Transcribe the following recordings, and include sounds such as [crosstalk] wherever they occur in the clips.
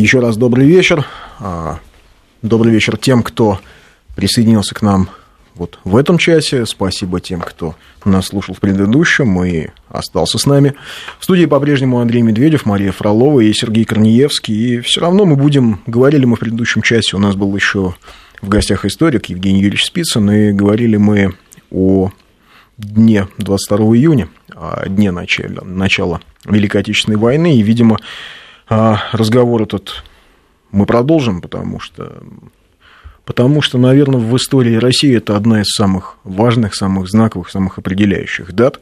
Еще раз добрый вечер. А, добрый вечер тем, кто присоединился к нам вот в этом часе. Спасибо тем, кто нас слушал в предыдущем и остался с нами. В студии по-прежнему Андрей Медведев, Мария Фролова и Сергей Корнеевский. И все равно мы будем, говорили мы в предыдущем часе, у нас был еще в гостях историк Евгений Юрьевич Спицын, и говорили мы о дне 22 июня, о дне начала, начала Великой Отечественной войны, и, видимо, разговор этот мы продолжим, потому что, потому что, наверное, в истории России это одна из самых важных, самых знаковых, самых определяющих дат.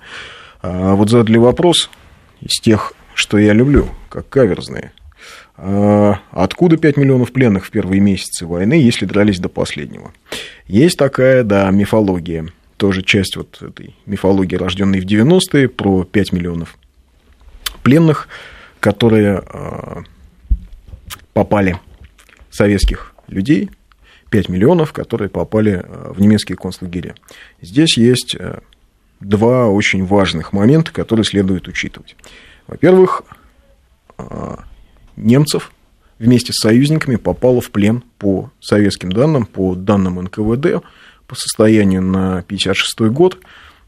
А вот задали вопрос из тех, что я люблю, как каверзные. А откуда 5 миллионов пленных в первые месяцы войны, если дрались до последнего? Есть такая, да, мифология, тоже часть вот этой мифологии, рожденной в 90-е, про 5 миллионов пленных – которые э, попали, советских людей, 5 миллионов, которые попали э, в немецкие концлагеря. Здесь есть э, два очень важных момента, которые следует учитывать. Во-первых, немцев вместе с союзниками попало в плен по советским данным, по данным НКВД, по состоянию на 1956 год.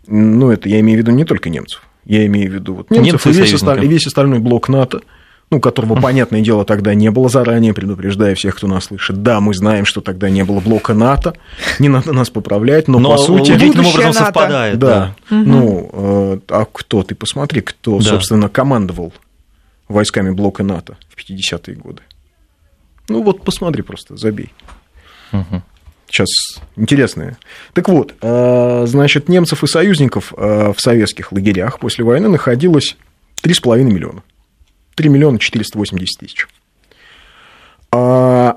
Ну, это я имею в виду не только немцев. Я имею в виду вот немцев и весь, остальной, весь остальной блок НАТО, ну, которого, понятное дело, тогда не было заранее, предупреждая всех, кто нас слышит. Да, мы знаем, что тогда не было блока НАТО, не надо нас поправлять, но, но по сути... удивительным образом НАТО. совпадает. Да, да. Угу. ну, э, а кто, ты посмотри, кто, да. собственно, командовал войсками блока НАТО в 50-е годы. Ну, вот посмотри просто, забей. Угу. Сейчас интересное. Так вот, э, значит, немцев и союзников э, в советских лагерях после войны находилось 3,5 миллиона. 3 миллиона 480 тысяч. А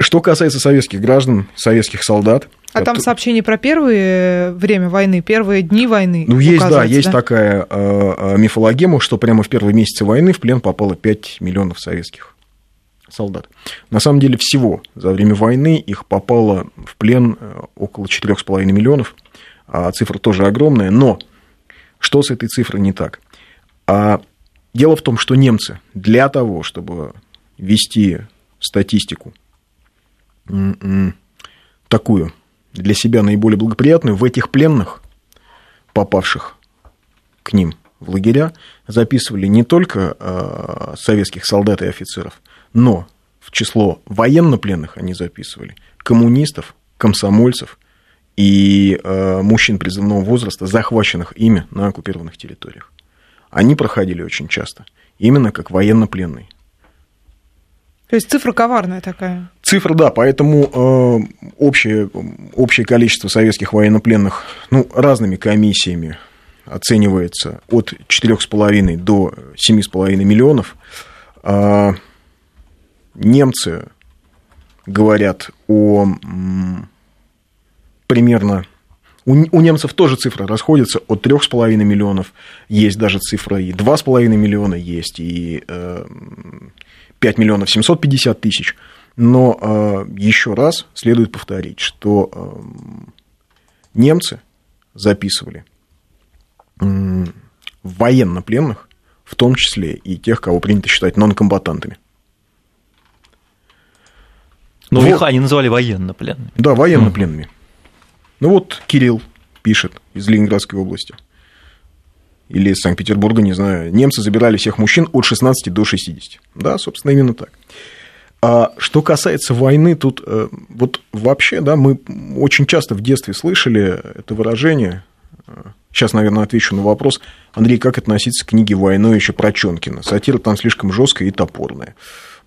что касается советских граждан, советских солдат, а там сообщение про первое время войны, первые дни войны. Ну, есть, да, есть да? такая э, мифологема, что прямо в первые месяцы войны в плен попало 5 миллионов советских солдат. На самом деле всего за время войны их попало в плен э, около 4,5 миллионов, а цифра тоже огромная, но что с этой цифрой не так? А дело в том, что немцы для того, чтобы вести статистику такую, для себя наиболее благоприятную, в этих пленных, попавших к ним в лагеря, записывали не только э, советских солдат и офицеров, но в число военнопленных они записывали коммунистов, комсомольцев и э, мужчин призывного возраста, захваченных ими на оккупированных территориях. Они проходили очень часто, именно как военнопленные. То есть цифра коварная такая. Цифра, да, поэтому э, общее, общее количество советских военнопленных ну, разными комиссиями оценивается от 4,5 до 7,5 миллионов. Э, немцы говорят о примерно... У, немцев тоже цифры расходятся от 3,5 миллионов, есть даже цифра и 2,5 миллиона есть, и э, 5 миллионов 750 тысяч. Но э, еще раз следует повторить, что э, немцы записывали э, военнопленных, в том числе и тех, кого принято считать нонкомбатантами. Ну, вот. их они называли военнопленными. Да, военнопленными. Mm. Ну вот Кирилл пишет из Ленинградской области. Или из Санкт-Петербурга, не знаю. Немцы забирали всех мужчин от 16 до 60. Да, собственно, именно так. А что касается войны, тут э, вот вообще, да, мы очень часто в детстве слышали это выражение. Сейчас, наверное, отвечу на вопрос. Андрей, как относиться к книге «Войной» еще про Чонкина? Сатира там слишком жесткая и топорная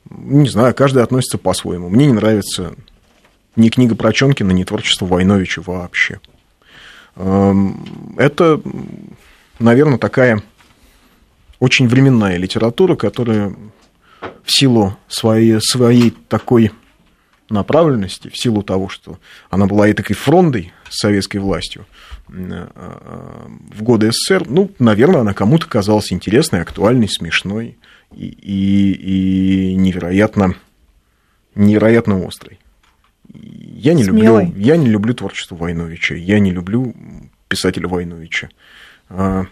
не знаю, каждый относится по-своему. Мне не нравится ни книга про Чонкина, ни творчество Войновича вообще. Эм, это, наверное, такая очень временная литература, которая в силу своей, своей такой направленности, в силу того, что она была и такой фрондой с советской властью э, э, в годы СССР, ну, наверное, она кому-то казалась интересной, актуальной, смешной и, и, и невероятно, невероятно острый. Я не, люблю, я не люблю творчество Войновича, я не люблю писателя Войновича. А,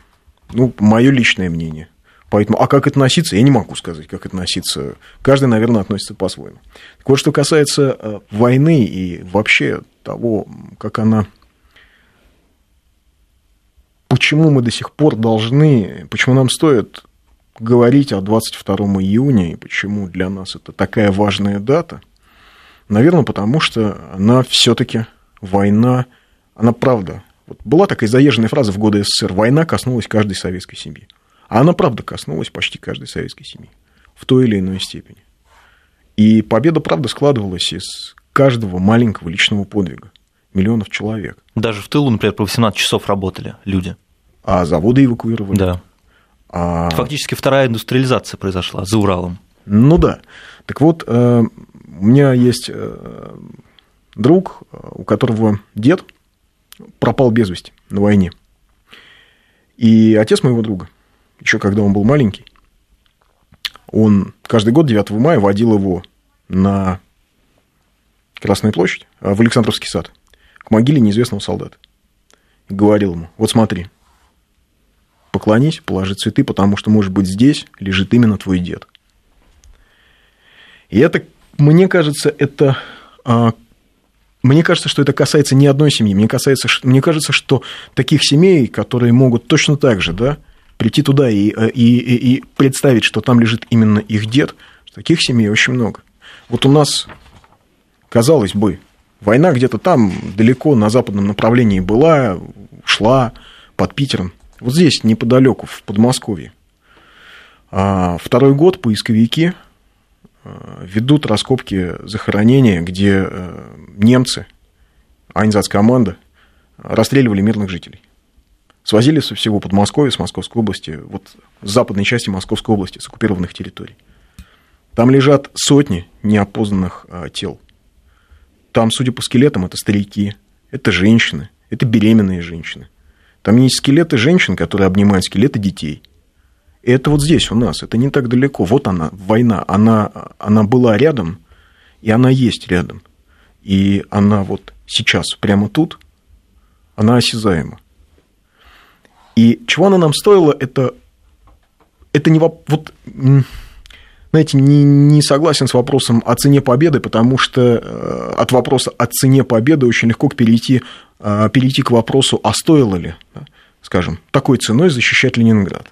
ну, мое личное мнение. Поэтому, а как относиться, я не могу сказать, как относиться. Каждый, наверное, относится по-своему. Так вот, что касается э, войны и вообще того, как она... Почему мы до сих пор должны, почему нам стоит говорить о 22 июня и почему для нас это такая важная дата, наверное, потому что она все-таки война, она правда. Вот была такая заезженная фраза в годы СССР: война коснулась каждой советской семьи. А она правда коснулась почти каждой советской семьи в той или иной степени. И победа, правда, складывалась из каждого маленького личного подвига миллионов человек. Даже в тылу, например, по 18 часов работали люди. А заводы эвакуировали. Да. А... Фактически вторая индустриализация произошла за Уралом. Ну да. Так вот, э, у меня есть э, друг, у которого дед пропал без вести на войне. И отец моего друга, еще когда он был маленький, он каждый год 9 мая водил его на Красную площадь, а, в Александровский сад, к могиле неизвестного солдата. И говорил ему, вот смотри, поклонись, положи цветы, потому что, может быть, здесь лежит именно твой дед. И это, мне кажется, это а, мне кажется, что это касается не одной семьи. Мне, касается, мне кажется, что таких семей, которые могут точно так же да, прийти туда и, и, и, и представить, что там лежит именно их дед, таких семей очень много. Вот у нас, казалось бы, война где-то там далеко на западном направлении была, шла под Питером. Вот здесь, неподалеку, в Подмосковье. А второй год поисковики Э, ведут раскопки захоронения, где э, немцы, команда расстреливали мирных жителей. Свозили со всего Подмосковья, с Московской области, вот с западной части Московской области, с оккупированных территорий. Там лежат сотни неопознанных э, тел. Там, судя по скелетам, это старики, это женщины, это беременные женщины. Там есть скелеты женщин, которые обнимают скелеты детей – и это вот здесь у нас, это не так далеко. Вот она, война, она, она была рядом, и она есть рядом. И она вот сейчас, прямо тут, она осязаема. И чего она нам стоила, это, это не вопрос... Вот, знаете, не, не согласен с вопросом о цене победы, потому что э, от вопроса о цене победы очень легко перейти, э, перейти к вопросу, а стоило ли, скажем, такой ценой защищать Ленинград.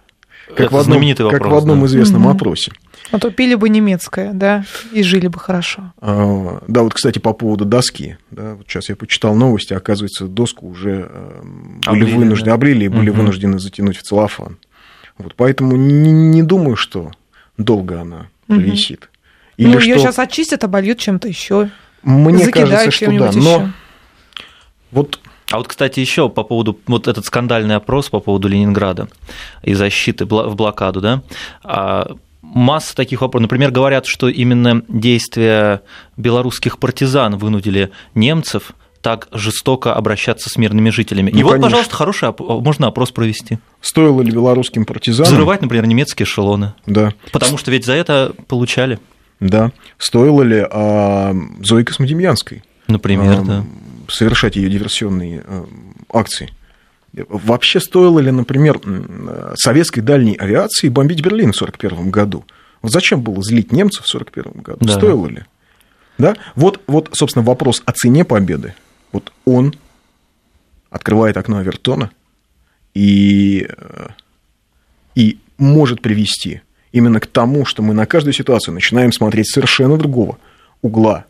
Как, в одном, вопрос, как в одном да. известном угу. опросе. А то пили бы немецкое, да, и жили бы хорошо. А, да, вот, кстати, по поводу доски. Да, вот сейчас я почитал новости, оказывается, доску уже э, были облили, вынуждены, да? облили и были угу. вынуждены затянуть в целлофан. Вот, поэтому не, не думаю, что долго она угу. висит. Или ну, что... ее сейчас очистят, обольют чем-то еще. Мне кажется, что да. Но вот а вот, кстати, еще по поводу вот этот скандальный опрос по поводу Ленинграда и защиты в блокаду, да, а масса таких вопросов. Например, говорят, что именно действия белорусских партизан вынудили немцев так жестоко обращаться с мирными жителями. Ну, и конечно. вот, пожалуйста, хороший можно опрос провести. Стоило ли белорусским партизанам... Взрывать, например, немецкие эшелоны. Да. Потому что ведь за это получали. Да. Стоило ли а, Зои Космодемьянской? Например, а, да совершать ее диверсионные э, акции. Вообще стоило ли, например, советской дальней авиации бомбить Берлин в 1941 году? Вот зачем было злить немцев в 1941 году? Да. Стоило ли? Да? Вот, вот, собственно, вопрос о цене победы. Вот он открывает окно Авертона и, э, и может привести именно к тому, что мы на каждую ситуацию начинаем смотреть совершенно другого угла.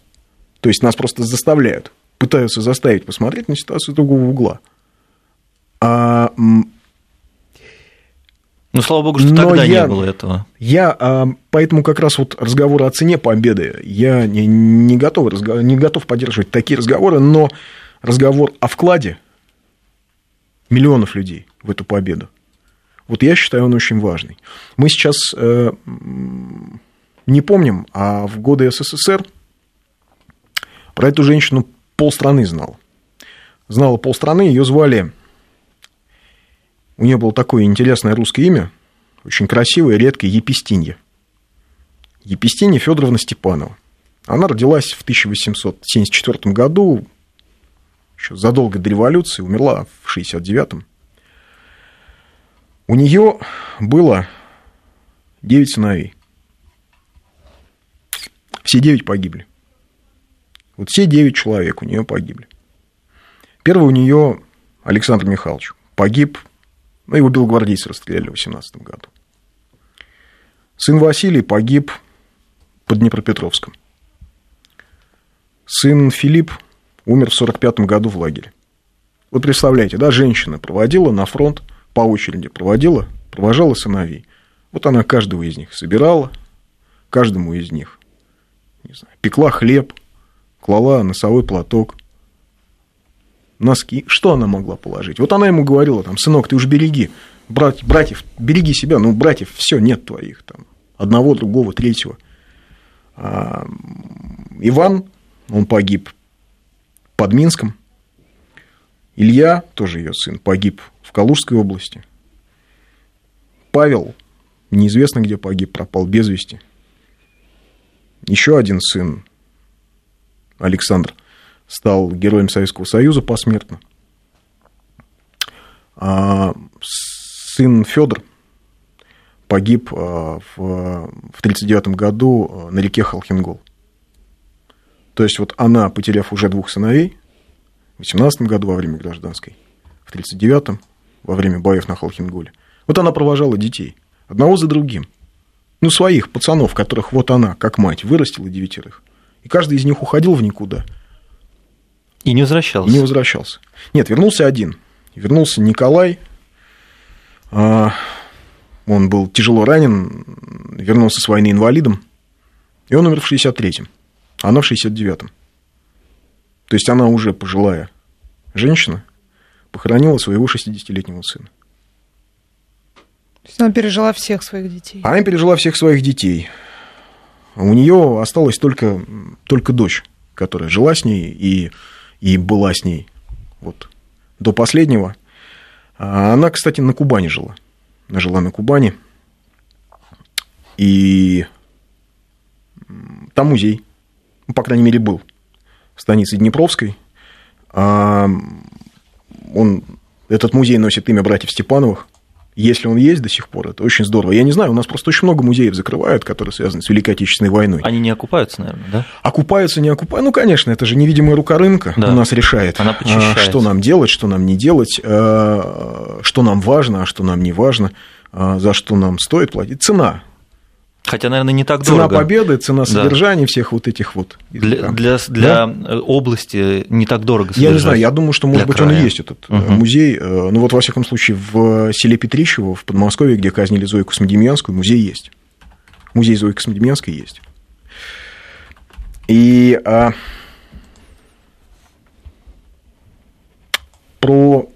То есть нас просто заставляют пытаются заставить посмотреть на ситуацию другого угла. А, ну, слава богу, что тогда я, не было этого. Я, а, поэтому как раз вот разговор о цене победы, я не, не, готов, не готов поддерживать такие разговоры, но разговор о вкладе миллионов людей в эту победу, вот я считаю, он очень важный. Мы сейчас э, не помним, а в годы СССР про эту женщину полстраны знал. Знала полстраны, ее звали... У нее было такое интересное русское имя, очень красивое, редкое, Епистинья. Епистинья Федоровна Степанова. Она родилась в 1874 году, еще задолго до революции, умерла в 1969 У нее было девять сыновей. Все девять погибли. Вот все девять человек у нее погибли. Первый у нее Александр Михайлович погиб, ну, его белогвардейцы расстреляли в 18 году. Сын Василий погиб под Днепропетровском. Сын Филипп умер в 45 году в лагере. Вот представляете, да, женщина проводила на фронт, по очереди проводила, провожала сыновей. Вот она каждого из них собирала, каждому из них не знаю, пекла хлеб, клала носовой платок, носки. Что она могла положить? Вот она ему говорила, там, сынок, ты уж береги, брат, братьев, береги себя, ну, братьев, все, нет твоих, там, одного, другого, третьего. А, Иван, он погиб под Минском. Илья, тоже ее сын, погиб в Калужской области. Павел, неизвестно где погиб, пропал без вести. Еще один сын, Александр, стал героем Советского Союза посмертно. А сын Федор погиб а, в 1939 году а, на реке Халхингол. То есть вот она, потеряв уже двух сыновей, в 18 году во время гражданской, в 1939 во время боев на Халхинголе, вот она провожала детей, одного за другим. Ну, своих пацанов, которых вот она, как мать, вырастила девятерых. И каждый из них уходил в никуда. И не возвращался. И не возвращался. Нет, вернулся один. Вернулся Николай. А, он был тяжело ранен, вернулся с войны инвалидом. И он умер в 63-м, а она в 69-м. То есть она уже пожилая женщина, похоронила своего 60-летнего сына. То есть она пережила всех своих детей. Она пережила всех своих детей. У нее осталась только, только дочь, которая жила с ней и, и была с ней вот, до последнего. А она, кстати, на Кубани жила. Она жила на Кубани. И там музей, ну, по крайней мере, был в станице Днепровской. А он, этот музей носит имя братьев Степановых. Если он есть до сих пор, это очень здорово. Я не знаю, у нас просто очень много музеев закрывают, которые связаны с Великой Отечественной войной. Они не окупаются, наверное, да? Окупаются, не окупаются. Ну, конечно, это же невидимая рука рынка да. у нас решает, Она а, что нам делать, что нам не делать, а, что нам важно, а что нам не важно, а, за что нам стоит платить. Цена. Хотя, наверное, не так цена дорого. Цена победы, цена содержания да. всех вот этих вот. Для, для, для да? области не так дорого Я не знаю, я думаю, что, может быть, края. он и есть, этот угу. музей. Ну, вот, во всяком случае, в селе Петрищево, в Подмосковье, где казнили Зою Космодемьянскую, музей есть. Музей Зои Космодемьянской есть. И а, про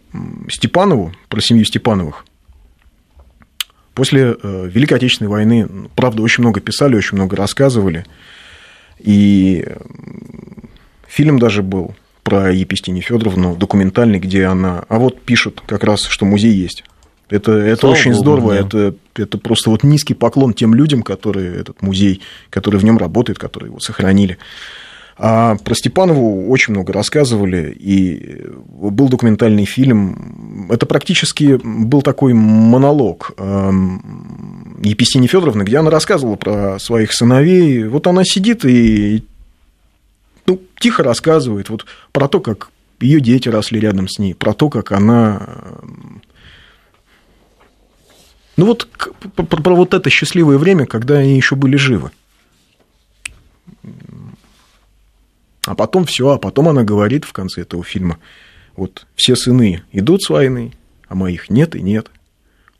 Степанову, про семью Степановых, После э, Великой Отечественной войны, правда, очень много писали, очень много рассказывали. И фильм даже был про Епистинию Федоровну, документальный, где она... А вот пишут как раз, что музей есть. Это, это очень Богу, здорово, да. это, это просто вот низкий поклон тем людям, которые этот музей, которые в нем работают, которые его сохранили. А про Степанову очень много рассказывали, и был документальный фильм. Это практически был такой монолог эм, Еписини Федоровны, где она рассказывала про своих сыновей. Вот она сидит и ну, тихо рассказывает вот про то, как ее дети росли рядом с ней, про то, как она эм, ну вот про, про вот это счастливое время, когда они еще были живы. А потом все, а потом она говорит в конце этого фильма, вот все сыны идут с войны, а моих нет и нет,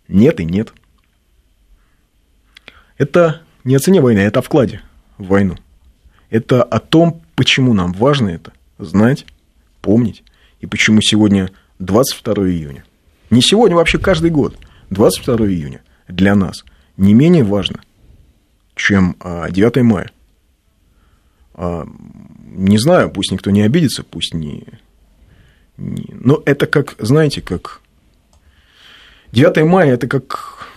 нет и нет. Это не о цене войны, это о вкладе в войну. Это о том, почему нам важно это знать, помнить, и почему сегодня 22 июня. Не сегодня, вообще каждый год. 22 июня для нас не менее важно, чем 9 а, мая. А, не знаю, пусть никто не обидится, пусть не... не... Но это как, знаете, как... 9 мая – это как...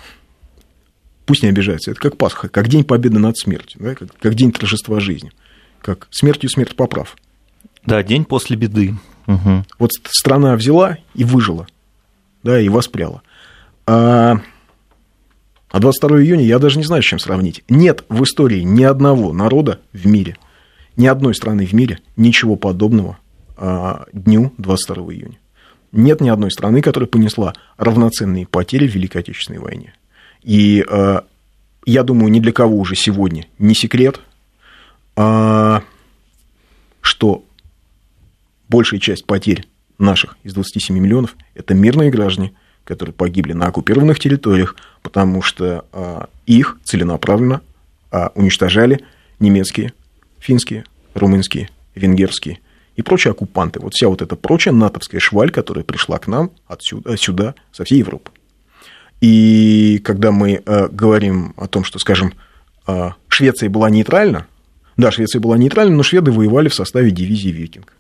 Пусть не обижается, это как Пасха, как День Победы над смертью, да? как, как День торжества жизни, как смертью смерть поправ. Да, день после беды. Угу. Вот страна взяла и выжила, да, и воспряла. А А 22 июня я даже не знаю, с чем сравнить. Нет в истории ни одного народа в мире, ни одной страны в мире ничего подобного а, дню 22 июня. Нет ни одной страны, которая понесла равноценные потери в Великой Отечественной войне. И а, я думаю, ни для кого уже сегодня не секрет, а, что большая часть потерь наших из 27 миллионов – это мирные граждане, которые погибли на оккупированных территориях, потому что а, их целенаправленно а, уничтожали немецкие, финские, румынские, венгерские и прочие оккупанты. Вот вся вот эта прочая натовская шваль, которая пришла к нам отсюда, сюда, со всей Европы. И когда мы а, говорим о том, что, скажем, Швеция была нейтральна, да, Швеция была нейтральна, но шведы воевали в составе дивизии «Викинг».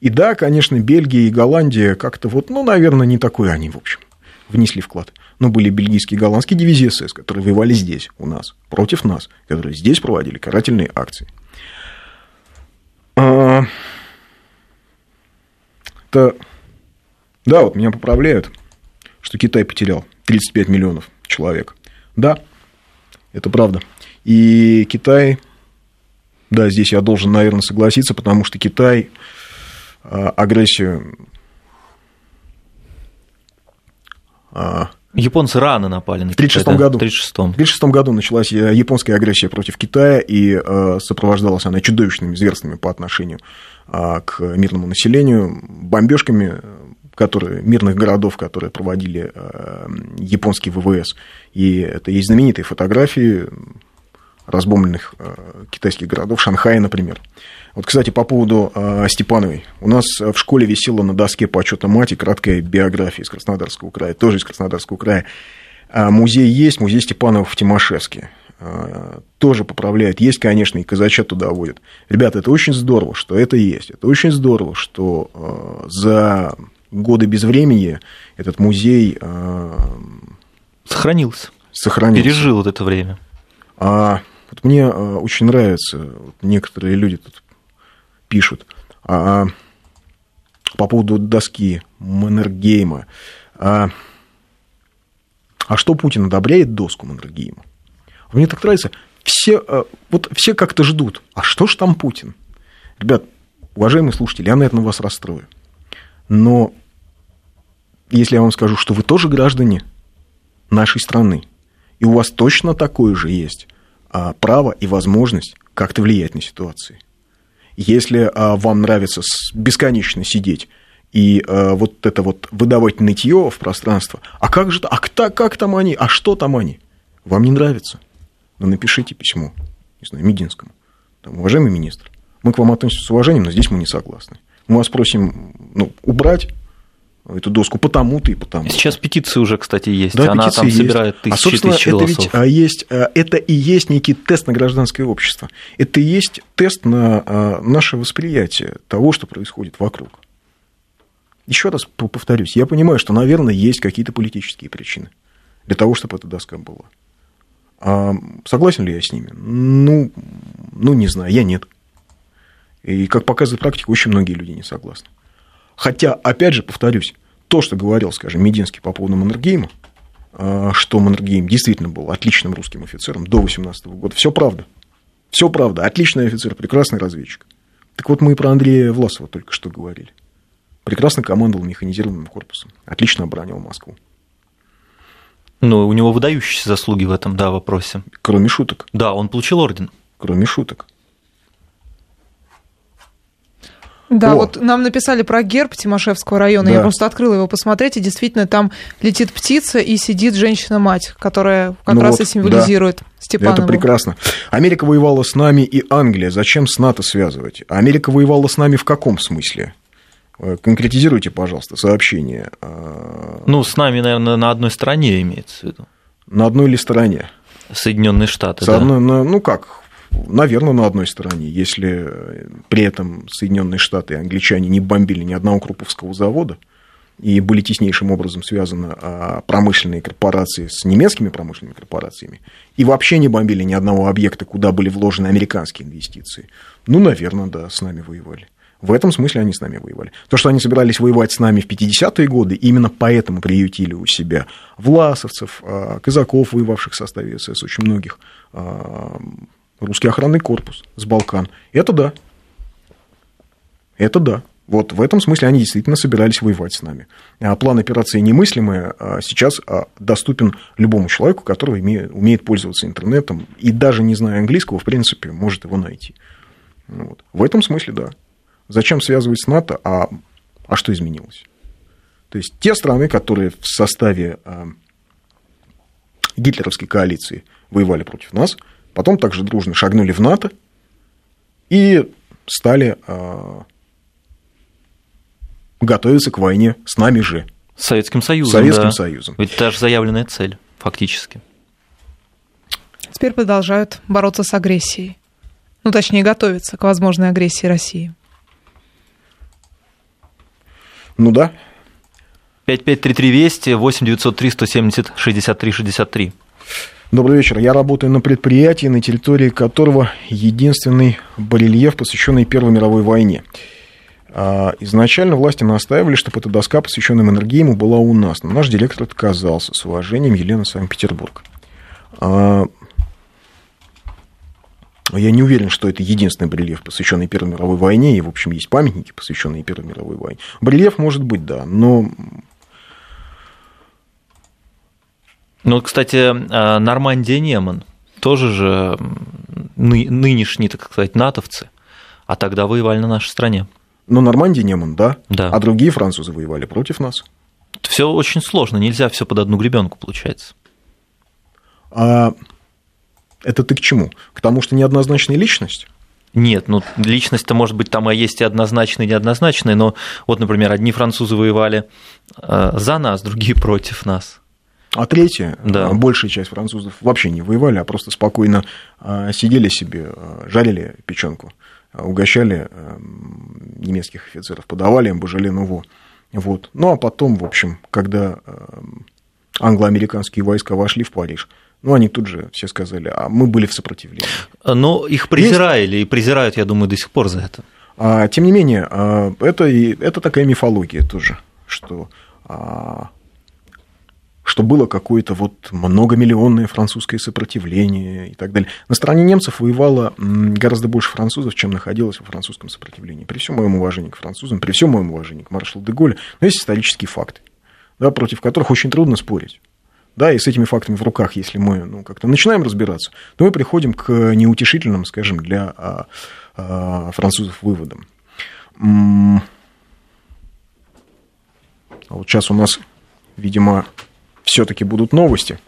И да, конечно, Бельгия и Голландия как-то вот, ну, наверное, не такой они, в общем, внесли вклад. Но были бельгийские и голландские дивизии СС, которые воевали здесь, у нас, против нас, которые здесь проводили карательные акции. А... Это... Да, вот меня поправляют, что Китай потерял 35 миллионов человек. Да, это правда. И Китай, да, здесь я должен, наверное, согласиться, потому что Китай а, агрессию а, Японцы рано напали на Китай. В 1936 году. В 1936 году началась э, японская агрессия против Китая, и э, сопровождалась она чудовищными зверствами по отношению а, к мирному населению, бомбежками, которые, мирных городов, которые проводили э, японские ВВС. И это есть знаменитые фотографии разбомбленных китайских городов, Шанхая, например. Вот, кстати, по поводу э, Степановой. У нас в школе висела на доске почета мать краткая биография из Краснодарского края, тоже из Краснодарского края. А музей есть, музей Степанова в Тимошевске. Тоже поправляют. Есть, конечно, и казачат туда водят. Ребята, это очень здорово, что это есть. Это очень здорово, что э, за годы без времени этот музей... Э, сохранился. Сохранился. Пережил вот это время. А вот мне очень нравится, вот некоторые люди тут пишут. А, по поводу доски Маннергейма. А, а что Путин одобряет доску Маннергейма? Мне так нравится. Все, а, вот все как-то ждут. А что ж там Путин? Ребят, уважаемые слушатели, я, наверное, вас расстрою. Но если я вам скажу, что вы тоже граждане нашей страны, и у вас точно такое же есть а, право и возможность как-то влиять на ситуацию. Если а, вам нравится бесконечно сидеть и а, вот это вот выдавать нытье в пространство, а как же, а как там они, а что там они, вам не нравится, ну напишите письмо, не знаю, Мединскому, там, уважаемый министр, мы к вам относимся с уважением, но здесь мы не согласны. Мы вас просим ну, убрать эту доску потому-то и потому. Сейчас петиция уже, кстати, есть. Да, Она там есть. собирает тысячи, а, собственно, тысячи это голосов. Ведь, а есть, а, это и есть некий тест на гражданское общество. Это и есть тест на а, наше восприятие того, что происходит вокруг. Еще раз повторюсь, я понимаю, что, наверное, есть какие-то политические причины для того, чтобы эта доска была. А согласен ли я с ними? Ну, ну, не знаю, я нет. И, как показывает практика, очень многие люди не согласны. Хотя, опять же, повторюсь, то, что говорил, скажем, Мединский по поводу Маннергейма, а, что Маннергейм действительно был отличным русским офицером до 18 года, все правда. Все правда. Отличный офицер, прекрасный разведчик. Так вот, мы и про Андрея Власова только что говорили. Прекрасно командовал механизированным корпусом. Отлично оборонил Москву. Ну, у него выдающиеся заслуги в этом, да, вопросе. Кроме шуток. Да, он получил орден. Кроме шуток. Да, О. вот нам написали про герб Тимошевского района. Да. Я просто открыла его посмотреть, и действительно там летит птица и сидит женщина-мать, которая как ну раз вот, и символизирует да. Степанову. Это прекрасно. Америка воевала с нами и Англия. Зачем с НАТО связывать? Америка воевала с нами в каком смысле? Э, конкретизируйте, пожалуйста, сообщение. А, ну, с нами, наверное, на одной стороне имеется в виду. На одной ли стороне? Соединенные Штаты. С да. одной, ну как, наверное, на одной стороне, если при этом Соединенные Штаты и англичане не бомбили ни одного Круповского завода, и были теснейшим образом связаны а, промышленные корпорации с немецкими промышленными корпорациями, и вообще не бомбили ни одного объекта, куда были вложены американские инвестиции. Ну, наверное, да, с нами воевали. В этом смысле они с нами воевали. То, что они собирались воевать с нами в 50-е годы, именно поэтому приютили у себя власовцев, а, казаков, воевавших в составе СС, очень многих, а, русский охранный корпус с Балкан. Это да. Это да. Вот в этом смысле они действительно собирались воевать с нами. А план операции немыслимый сейчас доступен любому человеку, который умеет пользоваться интернетом и даже не зная английского, в принципе, может его найти. Вот. В этом смысле да. Зачем связывать с НАТО, а, а что изменилось? То есть те страны, которые в составе а, гитлеровской коалиции воевали против нас, потом также дружно шагнули в НАТО и стали а, готовиться к войне с нами же. С Советским Союзом. Советским да. Союзом. Ведь это же заявленная цель, фактически. Теперь продолжают бороться с агрессией. Ну, точнее, готовиться к возможной агрессии России. Ну да. 553320 8903 170 63 63. Добрый вечер. Я работаю на предприятии, на территории которого единственный барельеф, посвященный Первой мировой войне. А, изначально власти настаивали, чтобы эта доска, посвященная Маннергейму, была у нас, но наш директор отказался. С уважением, Елена Санкт-Петербург. А, я не уверен, что это единственный барельеф, посвященный Первой мировой войне, и, в общем, есть памятники, посвященные Первой мировой войне. Барельеф может быть, да, но... Ну, кстати, а, Нормандия Неман тоже же ны- нынешние, так сказать, натовцы, а тогда воевали на нашей стране. Но Нормандия Неман, да? Да. А другие французы воевали против нас. Все очень сложно, нельзя все под одну гребенку, получается. А это ты к чему? К тому, что неоднозначная личность? Нет, ну личность-то может быть там и есть и однозначная, и неоднозначная, но вот, например, одни французы воевали э, за нас, другие против нас. А третья, да. Э, большая часть французов вообще не воевали, а просто спокойно э, сидели себе, жарили печенку, угощали немецких офицеров, подавали им божеле-нуво. Вот. Ну, а потом, в общем, когда англо-американские войска вошли в Париж – ну, они тут же все сказали, а мы были в сопротивлении. Но их презирали Есть... и презирают, я думаю, до сих пор за это. А, тем не менее, а, это, это такая мифология тоже, что, а, что было какое-то вот многомиллионное французское сопротивление и так далее. На стороне немцев воевало гораздо больше французов, чем находилось во французском сопротивлении. При всем моем уважении к французам, при всем моем уважении к маршалу де Голле, но есть исторические факты, да, против которых очень трудно спорить да, и с этими фактами в руках, если мы ну, как-то начинаем разбираться, то мы приходим к неутешительным, скажем, для а, а, французов выводам. А вот сейчас у нас, видимо, все-таки будут новости.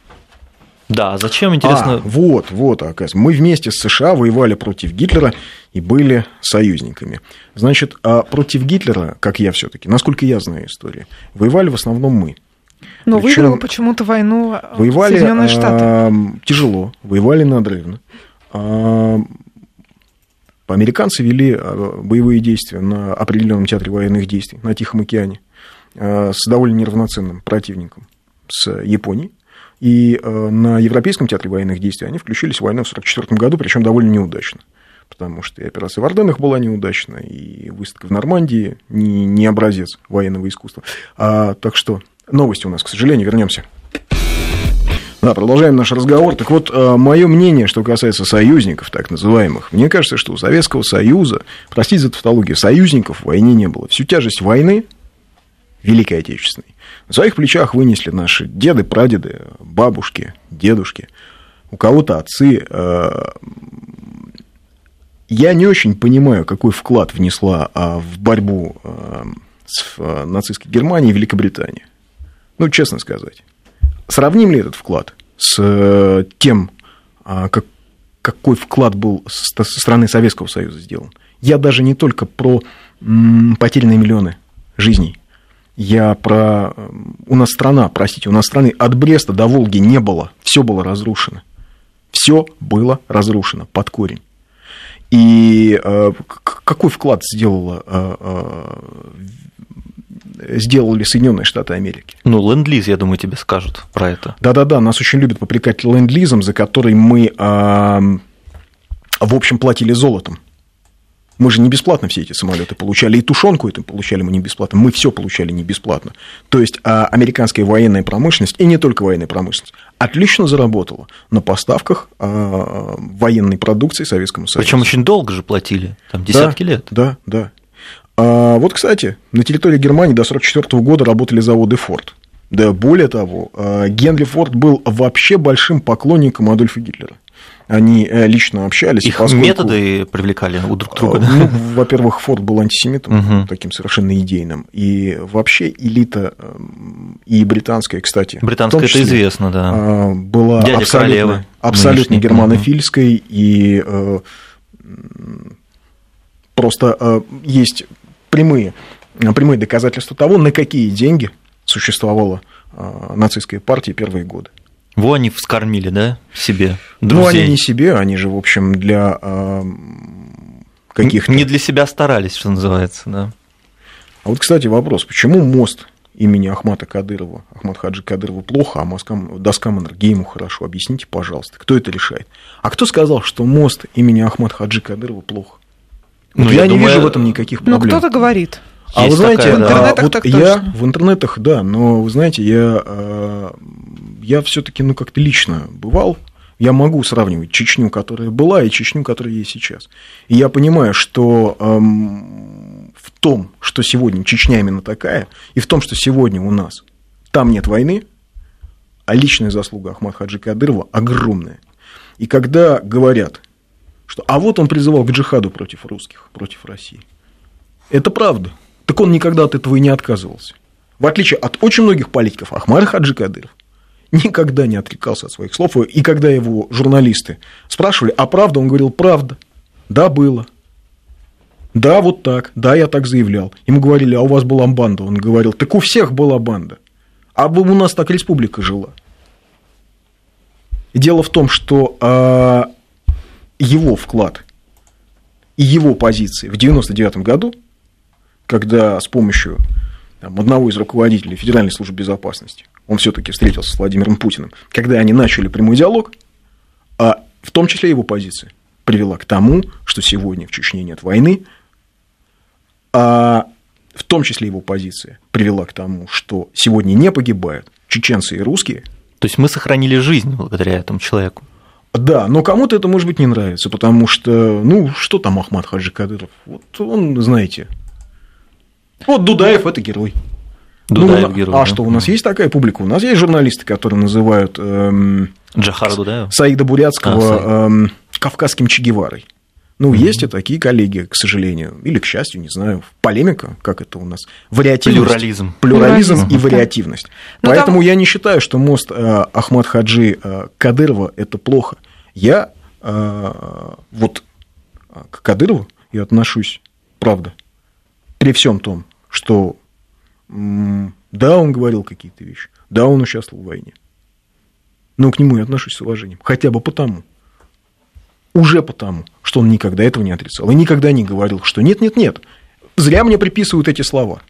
Да, зачем, интересно? А, вот, вот, оказывается. Мы вместе с США воевали против Гитлера и были союзниками. Значит, а против Гитлера, как я все-таки, насколько я знаю историю, воевали в основном мы. Но Причем выиграл почему-то войну э, воевали, Соединенные Штаты. А, тяжело, воевали надрывно. А, американцы вели а, боевые действия на определенном театре военных действий на Тихом океане а, с довольно неравноценным противником, с Японией. И а, на Европейском театре военных действий они включились в войну в 1944 году, причем довольно неудачно. Потому что и операция в Орденах была неудачна, и выставка в Нормандии не, не образец военного искусства. А, так что новости у нас, к сожалению, вернемся. Да, продолжаем наш разговор. Так вот, э, мое мнение, что касается союзников, так называемых, мне кажется, что у Советского Союза, простите за тавтологию, союзников в войне не было. Всю тяжесть войны, Великой Отечественной, на своих плечах вынесли наши деды, прадеды, бабушки, дедушки, у кого-то отцы. Э, я не очень понимаю, какой вклад внесла а, в борьбу э, с нацистской Германией Великобритания. Ну, честно сказать. Сравним ли этот вклад с э, тем, а, как, какой вклад был со стороны Советского Союза сделан? Я даже не только про потерянные миллионы жизней. Я про... У нас страна, простите, у нас страны от Бреста до Волги не было. Все было разрушено. Все было разрушено под корень. И э, какой вклад сделала э, сделали Соединенные Штаты Америки. Ну, ленд-лиз, я думаю, тебе скажут про это. Да-да-да, нас очень любят попрекать ленд-лизом, за который мы, в общем, платили золотом. Мы же не бесплатно все эти самолеты получали, и тушенку это получали мы не бесплатно, мы все получали не бесплатно. То есть а американская военная промышленность, и не только военная промышленность, отлично заработала на поставках а, военной продукции Советскому Союзу. Причем очень долго же платили, там десятки да, лет. Да, да. А, вот, кстати, на территории Германии до 1944 года работали заводы Форд. Да более того, а, Генри Форд был вообще большим поклонником Адольфа Гитлера они э, лично общались. Их поскольку, методы привлекали у друг друга, да? Ну, во-первых, Форд был антисемитом, угу. таким совершенно идейным. И вообще элита, эм, и британская, кстати. Британская, числе, это известно, да. А, была Дядя абсолютно, королевы, абсолютно германофильской, угу. и э, просто э, есть прямые, прямые доказательства того, на какие деньги существовала нацистская партия первые годы. Во они вскормили, да, себе друзей? Ну, они не себе, они же, в общем, для э, каких-то... Не для себя старались, что называется, да. А вот, кстати, вопрос, почему мост имени Ахмата Кадырова, Ахмат Хаджи Кадырова плохо, а мозгам, доскам Энергейму хорошо? Объясните, пожалуйста, кто это решает? А кто сказал, что мост имени Ахмат Хаджи Кадырова плохо? Ну, я, я не думаю... вижу в этом никаких ну, проблем. Ну, кто-то говорит. А вы знаете, такая, да. в интернетах вот так я точно. в интернетах, да, но вы знаете, я а, я все-таки, ну, как-то лично бывал, я могу сравнивать Чечню, которая была, и Чечню, которая есть сейчас. И я понимаю, что эм, в том, что сегодня Чечня именно такая, и в том, что сегодня у нас там нет войны, а личная заслуга Ахмад Хаджи Кадырова огромная. И когда говорят, что а вот он призывал к джихаду против русских, против России, это правда. Так он никогда от этого и не отказывался. В отличие от очень многих политиков, Ахмад Хаджи Кадыров никогда не отрекался от своих слов. И когда его журналисты спрашивали, а правда, он говорил, правда. Да, было. Да, вот так. Да, я так заявлял. Ему говорили, а у вас была банда. Он говорил, так у всех была банда. А у нас так республика жила. Дело в том, что а, его вклад и его позиции в 1999 году, когда с помощью там, одного из руководителей Федеральной службы безопасности он все-таки встретился с Владимиром Путиным, когда они начали прямой диалог, а в том числе его позиция привела к тому, что сегодня в Чечне нет войны, а в том числе его позиция привела к тому, что сегодня не погибают чеченцы и русские. То есть мы сохранили жизнь благодаря этому человеку. Да, но кому-то это, может быть, не нравится, потому что, ну, что там Ахмад Хаджи Кадыров? Вот он, знаете, вот Дудаев – это герой. Дудаев ну, герой. А да? что, у нас есть такая публика? У нас есть журналисты, которые называют эм, Джахара Дудаева? Саида Бурятского а, эм, кавказским Чегеварой. Ну, mm-hmm. есть и такие коллеги, к сожалению, или к счастью, не знаю, полемика, как это у нас, вариативность. Плюрализм. Плюрализм, Плюрализм и вариативность. Да. Поэтому там... я не считаю, что мост э, Ахмад Хаджи э, Кадырова – это плохо. Я э, вот к Кадырову я отношусь, правда, при всем том, что да, он говорил какие-то вещи, да, он участвовал в войне. Но к нему я отношусь с уважением. Хотя бы потому. Уже потому, что он никогда этого не отрицал. И никогда не говорил, что нет, нет, нет. Зря мне приписывают эти слова.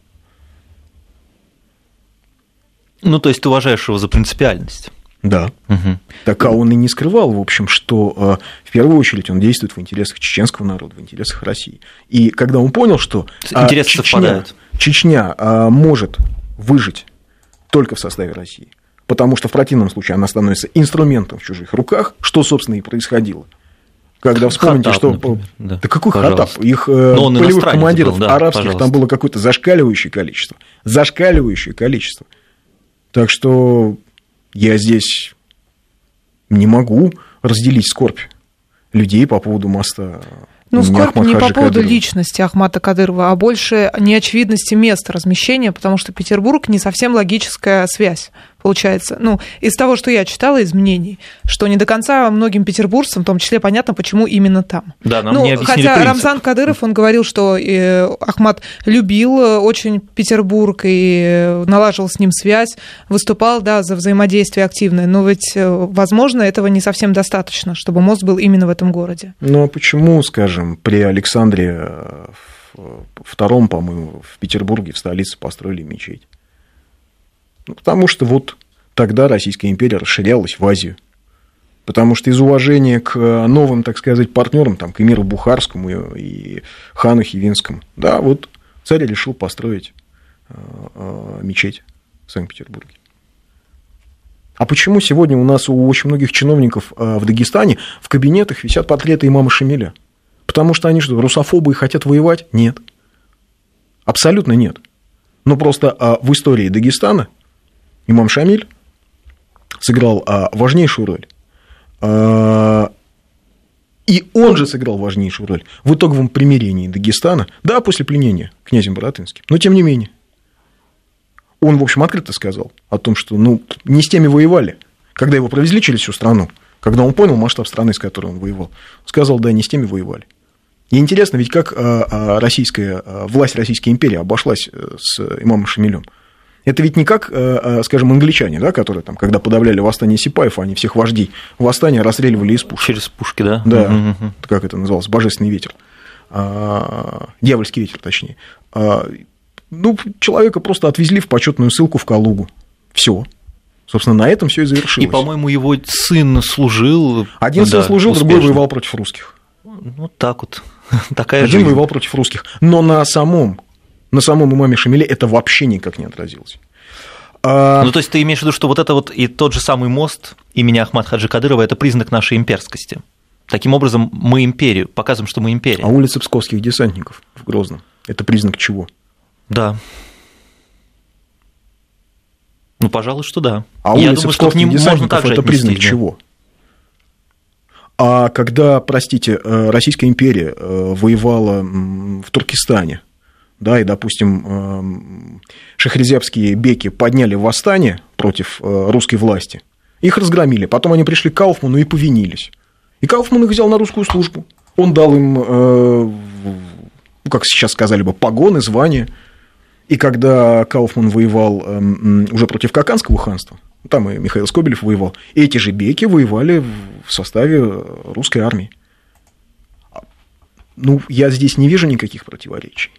Ну, то есть ты уважаешь его за принципиальность. Да. Угу. Так а он и не скрывал, в общем, что э, в первую очередь он действует в интересах чеченского народа, в интересах России. И когда он понял, что а, Интересы Чечня, совпадают. Чечня а, может выжить только в составе России, потому что в противном случае она становится инструментом в чужих руках, что, собственно, и происходило. Когда вспомните, хатап, что... Например. Да, да какой Пожалуйста. хатап? Их э, Но полевых командиров был, да, арабских пожалуйста. там было какое-то зашкаливающее количество. Зашкаливающее количество. Так что я здесь не могу разделить скорбь людей по поводу моста ну, скорбь не по поводу Кадырова. личности Ахмата Кадырова, а больше неочевидности места размещения, потому что Петербург не совсем логическая связь получается. Ну, из того, что я читала, из мнений, что не до конца многим петербуржцам, в том числе, понятно, почему именно там. Да, нам ну, не Хотя принцип. Рамзан Кадыров, он говорил, что э, Ахмат любил э, очень Петербург и э, налаживал с ним связь, выступал, да, за взаимодействие активное, но ведь, возможно, этого не совсем достаточно, чтобы мост был именно в этом городе. Ну, а почему, скажем, при Александре втором, по-моему, в Петербурге, в столице построили мечеть? Ну, потому что вот тогда Российская империя расширялась в Азию. Потому что из уважения к новым, так сказать, партнерам, там, к Эмиру Бухарскому и Хану Хивинскому, да, вот царь решил построить мечеть в Санкт-Петербурге. А почему сегодня у нас у очень многих чиновников в Дагестане в кабинетах висят портреты имама Шамиля? Потому что они что, русофобы и хотят воевать? Нет. Абсолютно нет. Но просто а, в истории Дагестана имам Шамиль сыграл а, важнейшую роль. А, и он же сыграл важнейшую роль в итоговом примирении Дагестана, да, после пленения князем Боротынским, но тем не менее. Он, в общем, открыто сказал о том, что ну, не с теми воевали. Когда его провезли через всю страну, когда он понял масштаб страны, с которой он воевал, сказал, да, не с теми воевали. И интересно, ведь как а, российская, власть Российской империи обошлась э, с имамом Шамилем. Это ведь не как, скажем, англичане, да, которые там, когда подавляли восстание Сипаев, они всех вождей восстания расстреливали из пушки. Через пушки, да? Да, угу. как это называлось, божественный ветер. Дьявольский ветер, точнее. Ну, человека просто отвезли в почетную ссылку в Калугу. Все. Собственно, на этом все и завершилось. И, по-моему, его сын служил. Один сын служил, успешно. другой воевал против русских. Ну, так вот. [laughs] Такая Один жизнь. воевал против русских. Но на самом, на самом имаме Шамиле это вообще никак не отразилось. А... Ну, то есть ты имеешь в виду, что вот это вот и тот же самый мост имени Ахмад Хаджи Кадырова – это признак нашей имперскости. Таким образом, мы империю, показываем, что мы империя. А улица Псковских десантников в Грозном – это признак чего? Да. Ну, пожалуй, что да. А Я улица думаю, что к ним десантников – это признак да? чего? А когда, простите, э, Российская империя э, воевала в Туркестане, да, и, допустим, э, шахрезябские беки подняли восстание против русской власти, их разгромили. Потом они пришли к Кауфману и повинились. И Кауфман их взял на русскую службу. Он дал им, ну, как сейчас сказали бы, погоны, звания. И когда Кауфман воевал уже против Каканского ханства, там и Михаил Скобелев воевал. Эти же беки воевали в составе русской армии. Ну, я здесь не вижу никаких противоречий.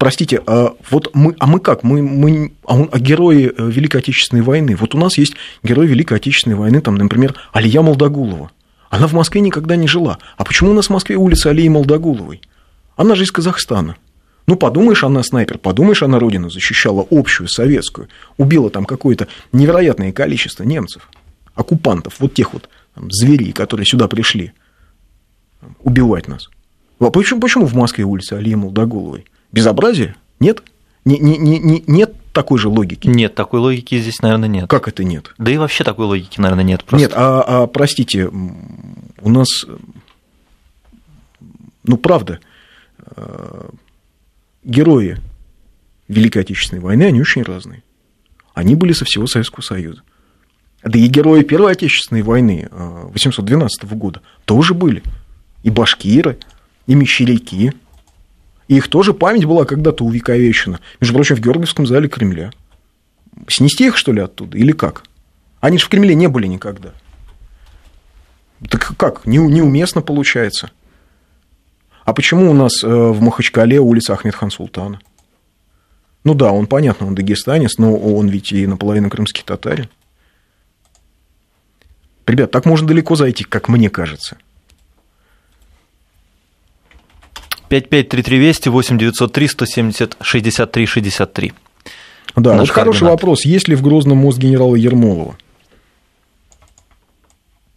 Простите, а вот мы, а мы как? Мы, мы, а, он, а герои э, Великой Отечественной войны? Вот у нас есть герой Великой Отечественной войны, там, например, Алия Молдогулова. Она в Москве никогда не жила. А почему у нас в Москве улица Алии Молдогуловой? Она же из Казахстана. Ну, подумаешь, она снайпер, подумаешь, она родину защищала общую, советскую, убила там какое-то невероятное количество немцев, оккупантов, вот тех вот там, зверей, которые сюда пришли убивать нас. А почему, почему в Москве улица Алии Молдоголовой? Безобразие? Нет? Не, не, не, не, нет такой же логики? Нет, такой логики здесь, наверное, нет. Как это нет? Да и вообще такой логики, наверное, нет. Просто. Нет, а, а простите, у нас, ну, правда, герои Великой Отечественной войны, они очень разные. Они были со всего Советского Союза. Да и герои Первой Отечественной войны 812 э, года тоже были. И башкиры, и мещеряки. И их тоже память была когда-то увековечена. Между прочим, в Георгиевском зале Кремля. Снести их, что ли, оттуда? Или как? Они же в Кремле не были никогда. Так как? Неуместно получается. А почему у нас э, в Махачкале улица Ахмедхан Султана? Ну да, он, понятно, он дагестанец, но он ведь и наполовину крымский татарин. Ребят, так можно далеко зайти, как мне кажется. 553320 8 903 170 63 63. Да, Наш вот хороший вопрос. Есть ли в Грозном мост генерала Ермолова?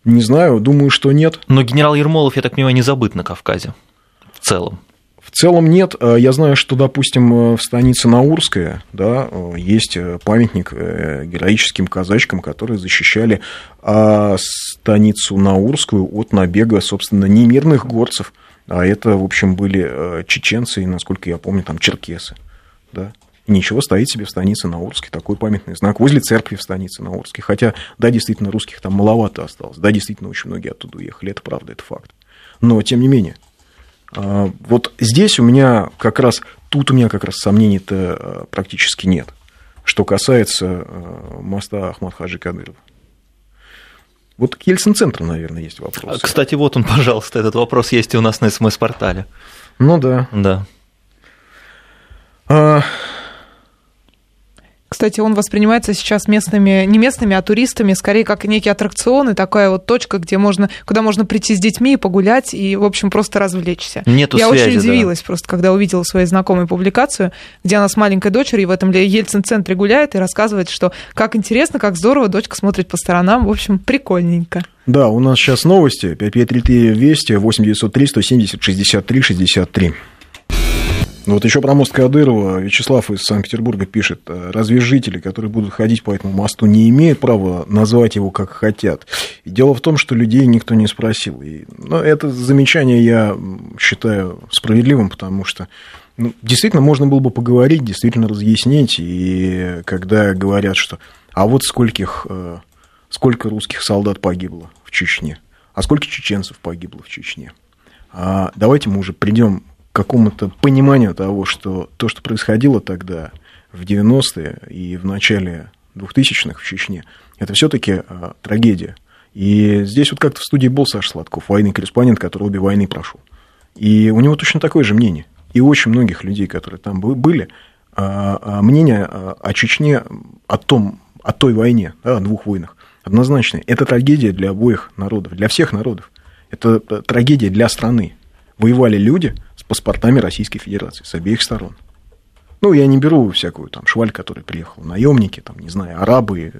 Не знаю, думаю, что нет. Но генерал Ермолов, я так понимаю, не забыт на Кавказе целом? В целом нет. Э, я знаю, что, допустим, э, в станице Наурская да, э, есть памятник героическим казачкам, которые защищали а, станицу Наурскую от набега, собственно, не мирных горцев, а это, в общем, были чеченцы и, насколько я помню, там черкесы. Да. Ничего, стоит себе в станице Наурске такой памятный знак возле церкви в станице Наурске. Хотя, да, действительно, русских там маловато осталось. Да, действительно, очень многие оттуда уехали. Это правда, это факт. Но, тем не менее, а, вот здесь у меня как раз, тут у меня как раз сомнений-то а, практически нет, что касается моста Ахмад Хаджи Кадырова. Вот к Ельцин-центру, наверное, есть вопрос. Кстати, вот он, [laughs] пожалуйста, этот вопрос есть и у нас на СМС-портале. Ну да. Да. А... кстати, он воспринимается сейчас местными, не местными, а туристами, скорее как некий аттракцион и такая вот точка, где можно, куда можно прийти с детьми и погулять и, в общем, просто развлечься. Нету Я связи, очень удивилась да. просто, когда увидела своей знакомой публикацию, где она с маленькой дочерью в этом Ельцин-центре гуляет и рассказывает, что как интересно, как здорово, дочка смотрит по сторонам, в общем, прикольненько. Да, у нас сейчас новости. 5533 Вести, 8903 170 63 63. Вот еще про мост Кадырова Вячеслав из Санкт-Петербурга пишет, разве жители, которые будут ходить по этому мосту, не имеют права назвать его как хотят? И дело в том, что людей никто не спросил. И, ну, это замечание я считаю справедливым, потому что ну, действительно можно было бы поговорить, действительно разъяснить. И когда говорят, что а вот скольких, сколько русских солдат погибло в Чечне, а сколько чеченцев погибло в Чечне. А давайте мы уже придем какому-то пониманию того, что то, что происходило тогда, в 90-е и в начале 2000-х в Чечне, это все-таки а, трагедия. И здесь вот как-то в студии был Саша Сладков, военный корреспондент, который обе войны прошел. И у него точно такое же мнение. И очень многих людей, которые там были, а, а, мнение о Чечне, о, том, о той войне, да, о двух войнах, однозначное. Это трагедия для обоих народов, для всех народов. Это трагедия для страны. Воевали люди, паспортами Российской Федерации с обеих сторон. Ну, я не беру всякую там шваль, который приехал, наемники, там, не знаю, арабы,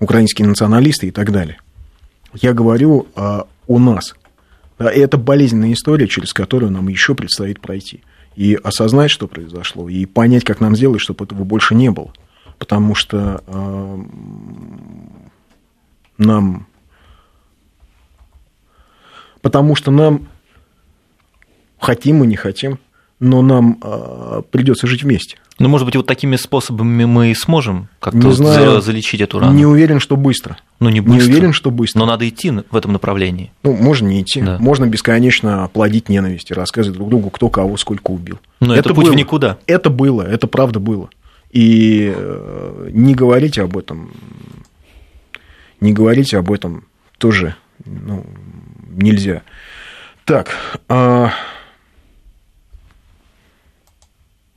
украинские националисты и так далее. Я говорю а, о нас. Да, и это болезненная история, через которую нам еще предстоит пройти. И осознать, что произошло, и понять, как нам сделать, чтобы этого больше не было. Потому что э, нам... Потому что нам хотим мы, не хотим, но нам э, придется жить вместе. Ну, может быть, вот такими способами мы и сможем как-то знаю, залечить эту рану. Не уверен, что быстро. Ну, не быстро. Не уверен, что быстро. Но надо идти в этом направлении. Ну, можно не идти. Да. Можно бесконечно плодить ненависть и рассказывать друг другу, кто кого сколько убил. Но это, это путь было. в никуда. Это было, это правда было. И э, не говорите об этом, не говорите об этом тоже ну, нельзя. Так, а...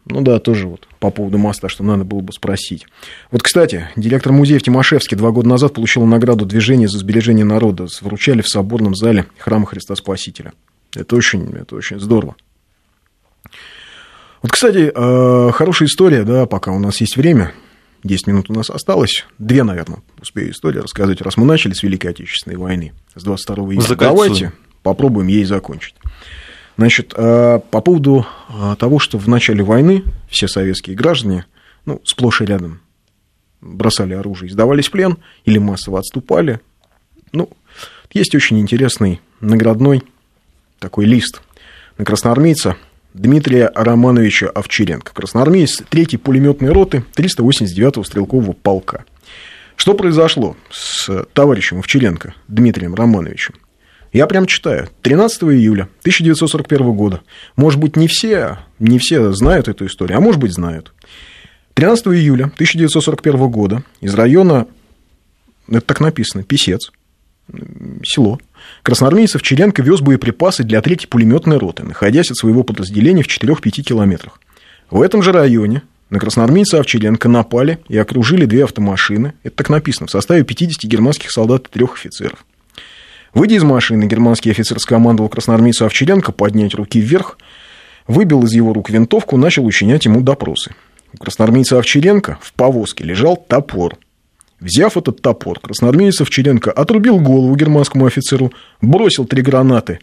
Ну да, тоже вот по поводу моста, что надо было бы спросить. Вот, кстати, директор музея в Тимошевске два года назад получил награду движения за сбережение народа. Вручали в соборном зале храма Христа Спасителя. Это очень, это очень здорово. Вот, кстати, э, хорошая история, да, пока у нас есть время. 10 минут у нас осталось. Две, наверное, успею истории рассказать, раз мы начали с Великой Отечественной войны, с 22 июня. Давайте попробуем ей закончить. Значит, э, по поводу э, того, что в начале войны все советские граждане, ну, сплошь и рядом бросали оружие, сдавались в плен или массово отступали. Ну, есть очень интересный наградной такой лист на красноармейца Дмитрия Романовича Овчаренко. Красноармеец 3-й пулеметной роты 389-го стрелкового полка. Что произошло с товарищем Овчаренко Дмитрием Романовичем? Я прям читаю. 13 июля 1941 года. Может быть, не все, не все знают эту историю, а может быть, знают. 13 июля 1941 года из района, это так написано, Писец, село, красноармейцев Черенко вез боеприпасы для третьей пулеметной роты, находясь от своего подразделения в 4-5 километрах. В этом же районе на красноармейца Овчаренко напали и окружили две автомашины, это так написано, в составе 50 германских солдат и трех офицеров. Выйдя из машины, германский офицер скомандовал красноармейцу Овчаренко поднять руки вверх, выбил из его рук винтовку, начал учинять ему допросы. У красноармейца Овчаренко в повозке лежал топор. Взяв этот топор, красноармеец Овчаренко отрубил голову германскому офицеру, бросил три гранаты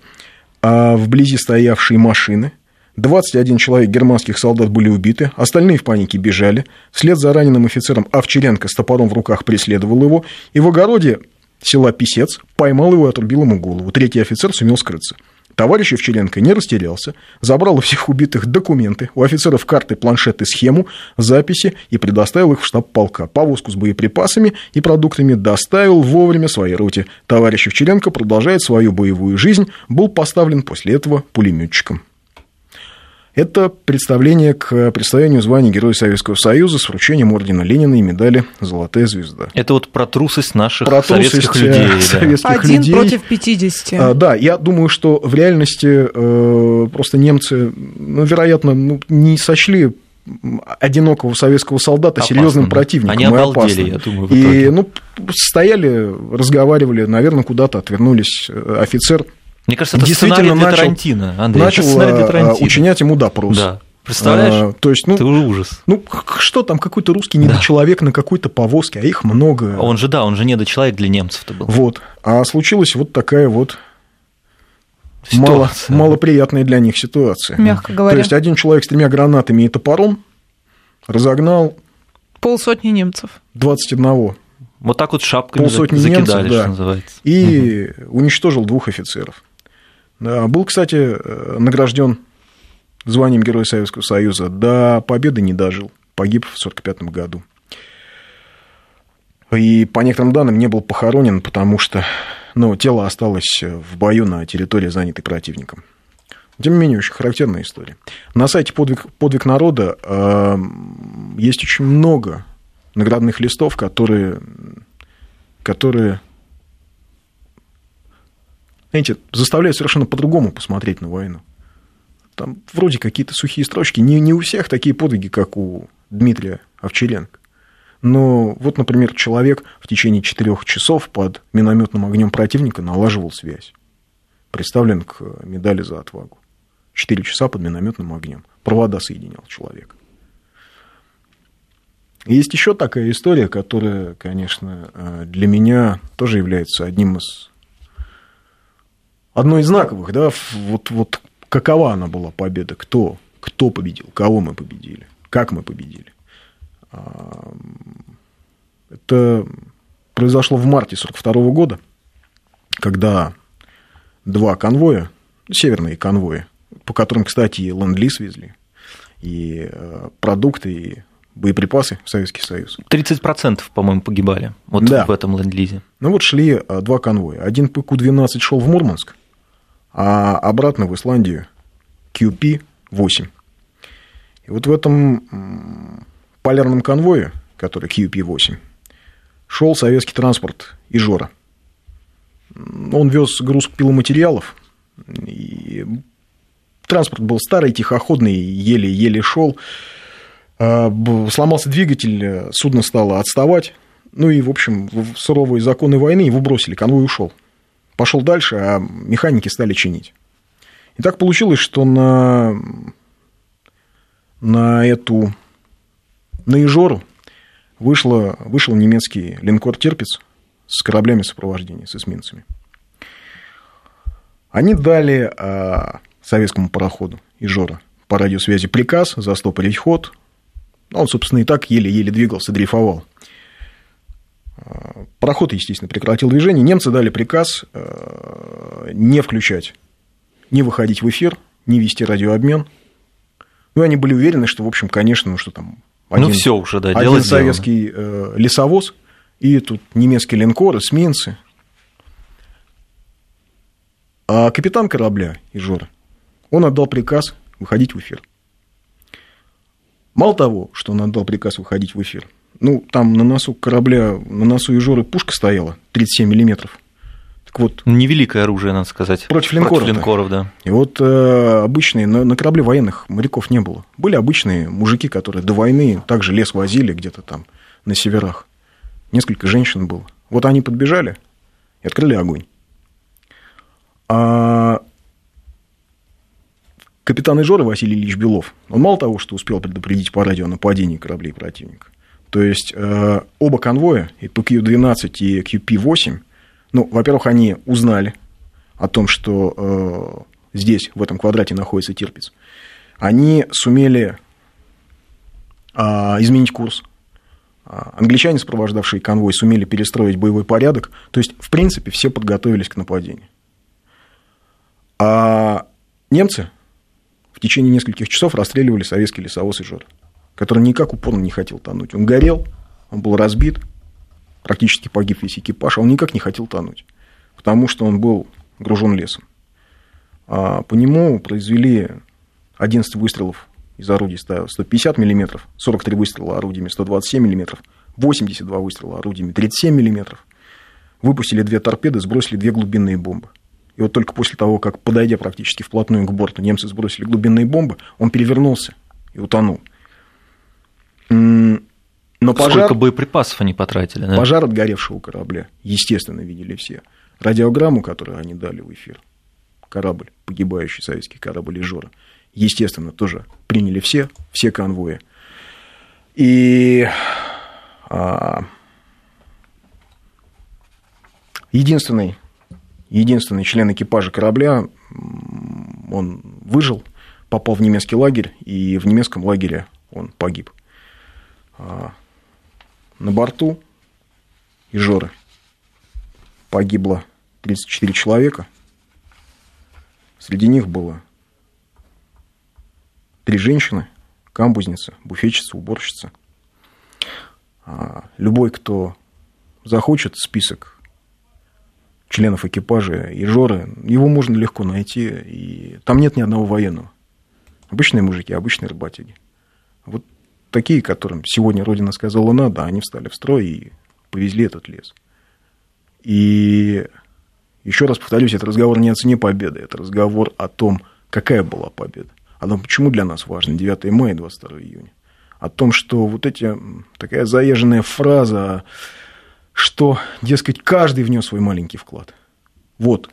а вблизи стоявшей машины. 21 человек германских солдат были убиты, остальные в панике бежали. Вслед за раненым офицером Овчаренко с топором в руках преследовал его, и в огороде села Писец, поймал его и отрубил ему голову. Третий офицер сумел скрыться. Товарищ Овчаренко не растерялся, забрал у всех убитых документы, у офицеров карты, планшеты, схему, записи и предоставил их в штаб полка. Повозку с боеприпасами и продуктами доставил вовремя своей роте. Товарищ Овчаренко продолжает свою боевую жизнь, был поставлен после этого пулеметчиком. Это представление к представлению звания Героя Советского Союза с вручением ордена Ленина и медали «Золотая звезда». Это вот про трусость наших про советских трусость людей. [laughs] Да. Советских Один людей. против 50. А, да, я думаю, что в реальности э, просто немцы, ну, вероятно, ну, не сочли одинокого советского солдата Опасно, серьезным противником. Они обалдели, я думаю, И, ну, стояли, разговаривали, наверное, куда-то отвернулись. Э, офицер Мне кажется, это действительно начал, Тарантино, Андрей, начал Тарантино. учинять ему допрос. Да. Представляешь? А, то есть, ну, это ужас. Ну, что там, какой-то русский недочеловек да. на какой-то повозке, а их много. Он же, да, он же недочеловек для немцев-то был. Вот. А случилась вот такая вот мало, малоприятная для них ситуация. Мягко говоря. То есть, один человек с тремя гранатами и топором разогнал... Полсотни немцев. 21. Вот так вот шапками Полсотни закидали, немцев, да. что называется. И угу. уничтожил двух офицеров. Был, кстати, э, награжден званием Героя Советского Союза, до победы не дожил, погиб в 1945 году. И по некоторым данным не был похоронен, потому что ну, тело осталось в бою на территории, занятой противником. Тем не менее, очень характерная история. На сайте «Подвиг, подвиг народа» э, есть очень много наградных листов, которые, которые знаете, заставляют совершенно по-другому посмотреть на войну. Там вроде какие-то сухие строчки. Не, не у всех такие подвиги, как у Дмитрия Овчаренко. Но вот, например, человек в течение четырех часов под минометным огнем противника налаживал связь. Представлен к медали за отвагу. Четыре часа под минометным огнем. Провода соединял человек. Есть еще такая история, которая, конечно, для меня тоже является одним из одной из знаковых, да, вот, вот какова она была победа, кто, кто победил, кого мы победили, как мы победили. Это произошло в марте 1942 года, когда два конвоя, северные конвои, по которым, кстати, и ленд-лиз везли, и э, продукты, и боеприпасы в Советский Союз. 30%, по-моему, погибали вот да. в этом ленд-лизе. Ну вот шли э, два конвоя. Один ПК-12 шел в Мурманск, а обратно в Исландию QP-8. И вот в этом полярном конвое, который QP-8, шел советский транспорт Ижора. Он вез груз пиломатериалов, и транспорт был старый, тихоходный, еле-еле шел. А, сломался двигатель, судно стало отставать. Ну и, в общем, в суровые законы войны его бросили, конвой ушел пошел дальше, а механики стали чинить. И так получилось, что на, на эту, на Ижору вышло, вышел немецкий линкор «Терпец» с кораблями сопровождения, с эсминцами. Они дали а, советскому пароходу Ижора по радиосвязи приказ застопорить ход. Он, собственно, и так еле-еле двигался, дрейфовал. Пароход, естественно, прекратил движение. Немцы дали приказ э, не включать, не выходить в эфир, не вести радиообмен. Ну, они были уверены, что, в общем, конечно, ну что там... Ну, один, ну, все уже, да, Один советский сделано. Э, лесовоз, и тут немецкий линкор, эсминцы. А капитан корабля, Ижор, он отдал приказ выходить в эфир. Мало того, что он отдал приказ выходить в эфир, ну, там на носу корабля, на носу Ижоры пушка стояла, 37 миллиметров. Так вот, Невеликое оружие, надо сказать. Против линкоров. Против линкоров, да. И вот э, обычные, на, на корабле военных моряков не было. Были обычные мужики, которые до войны также лес возили где-то там на северах. Несколько женщин было. Вот они подбежали и открыли огонь. А капитан Ижора Василий Ильич Белов, он мало того, что успел предупредить по радио нападение кораблей противника, то есть э, оба конвоя, и PQ-12 и QP-8, ну, во-первых, они узнали о том, что э, здесь, в этом квадрате, находится Тирпиц. Они сумели э, изменить курс. Англичане, сопровождавшие конвой, сумели перестроить боевой порядок. То есть, в принципе, все подготовились к нападению. А немцы в течение нескольких часов расстреливали советский лесовоз и жор который никак упорно не хотел тонуть. Он горел, он был разбит, практически погиб весь экипаж, а он никак не хотел тонуть, потому что он был гружен лесом. А по нему произвели 11 выстрелов из орудий 150 мм, 43 выстрела орудиями 127 мм, 82 выстрела орудиями 37 мм. Выпустили две торпеды, сбросили две глубинные бомбы. И вот только после того, как, подойдя практически вплотную к борту, немцы сбросили глубинные бомбы, он перевернулся и утонул. Но пожар, Сколько боеприпасов они потратили? Да? Пожар от горевшего корабля, естественно, видели все. Радиограмму, которую они дали в эфир, корабль, погибающий советский корабль Ижора, естественно, тоже приняли все, все конвои. И а, единственный, единственный член экипажа корабля, он выжил, попал в немецкий лагерь, и в немецком лагере он погиб. А, на борту Ижоры погибло 34 человека. Среди них было три женщины, камбузница, буфетчица, уборщица. А, любой, кто захочет список членов экипажа и Жоры, его можно легко найти, и там нет ни одного военного. Обычные мужики, обычные работяги. Вот такие, которым сегодня Родина сказала надо, они встали в строй и повезли этот лес. И еще раз повторюсь, это разговор не о цене победы, это разговор о том, какая была победа, о том, почему для нас важно 9 мая и 22 июня, о том, что вот эти, такая заезженная фраза, что, дескать, каждый внес свой маленький вклад. Вот,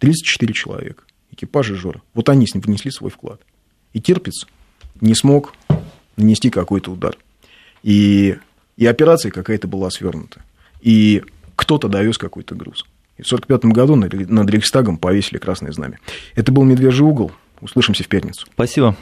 34 человека, экипажа Жора, вот они внесли свой вклад. И Тирпиц не смог нанести какой-то удар. И, и операция какая-то была свернута. И кто-то довез какой-то груз. И в 1945 году над Рейхстагом повесили красное знамя. Это был «Медвежий угол». Услышимся в пятницу. Спасибо.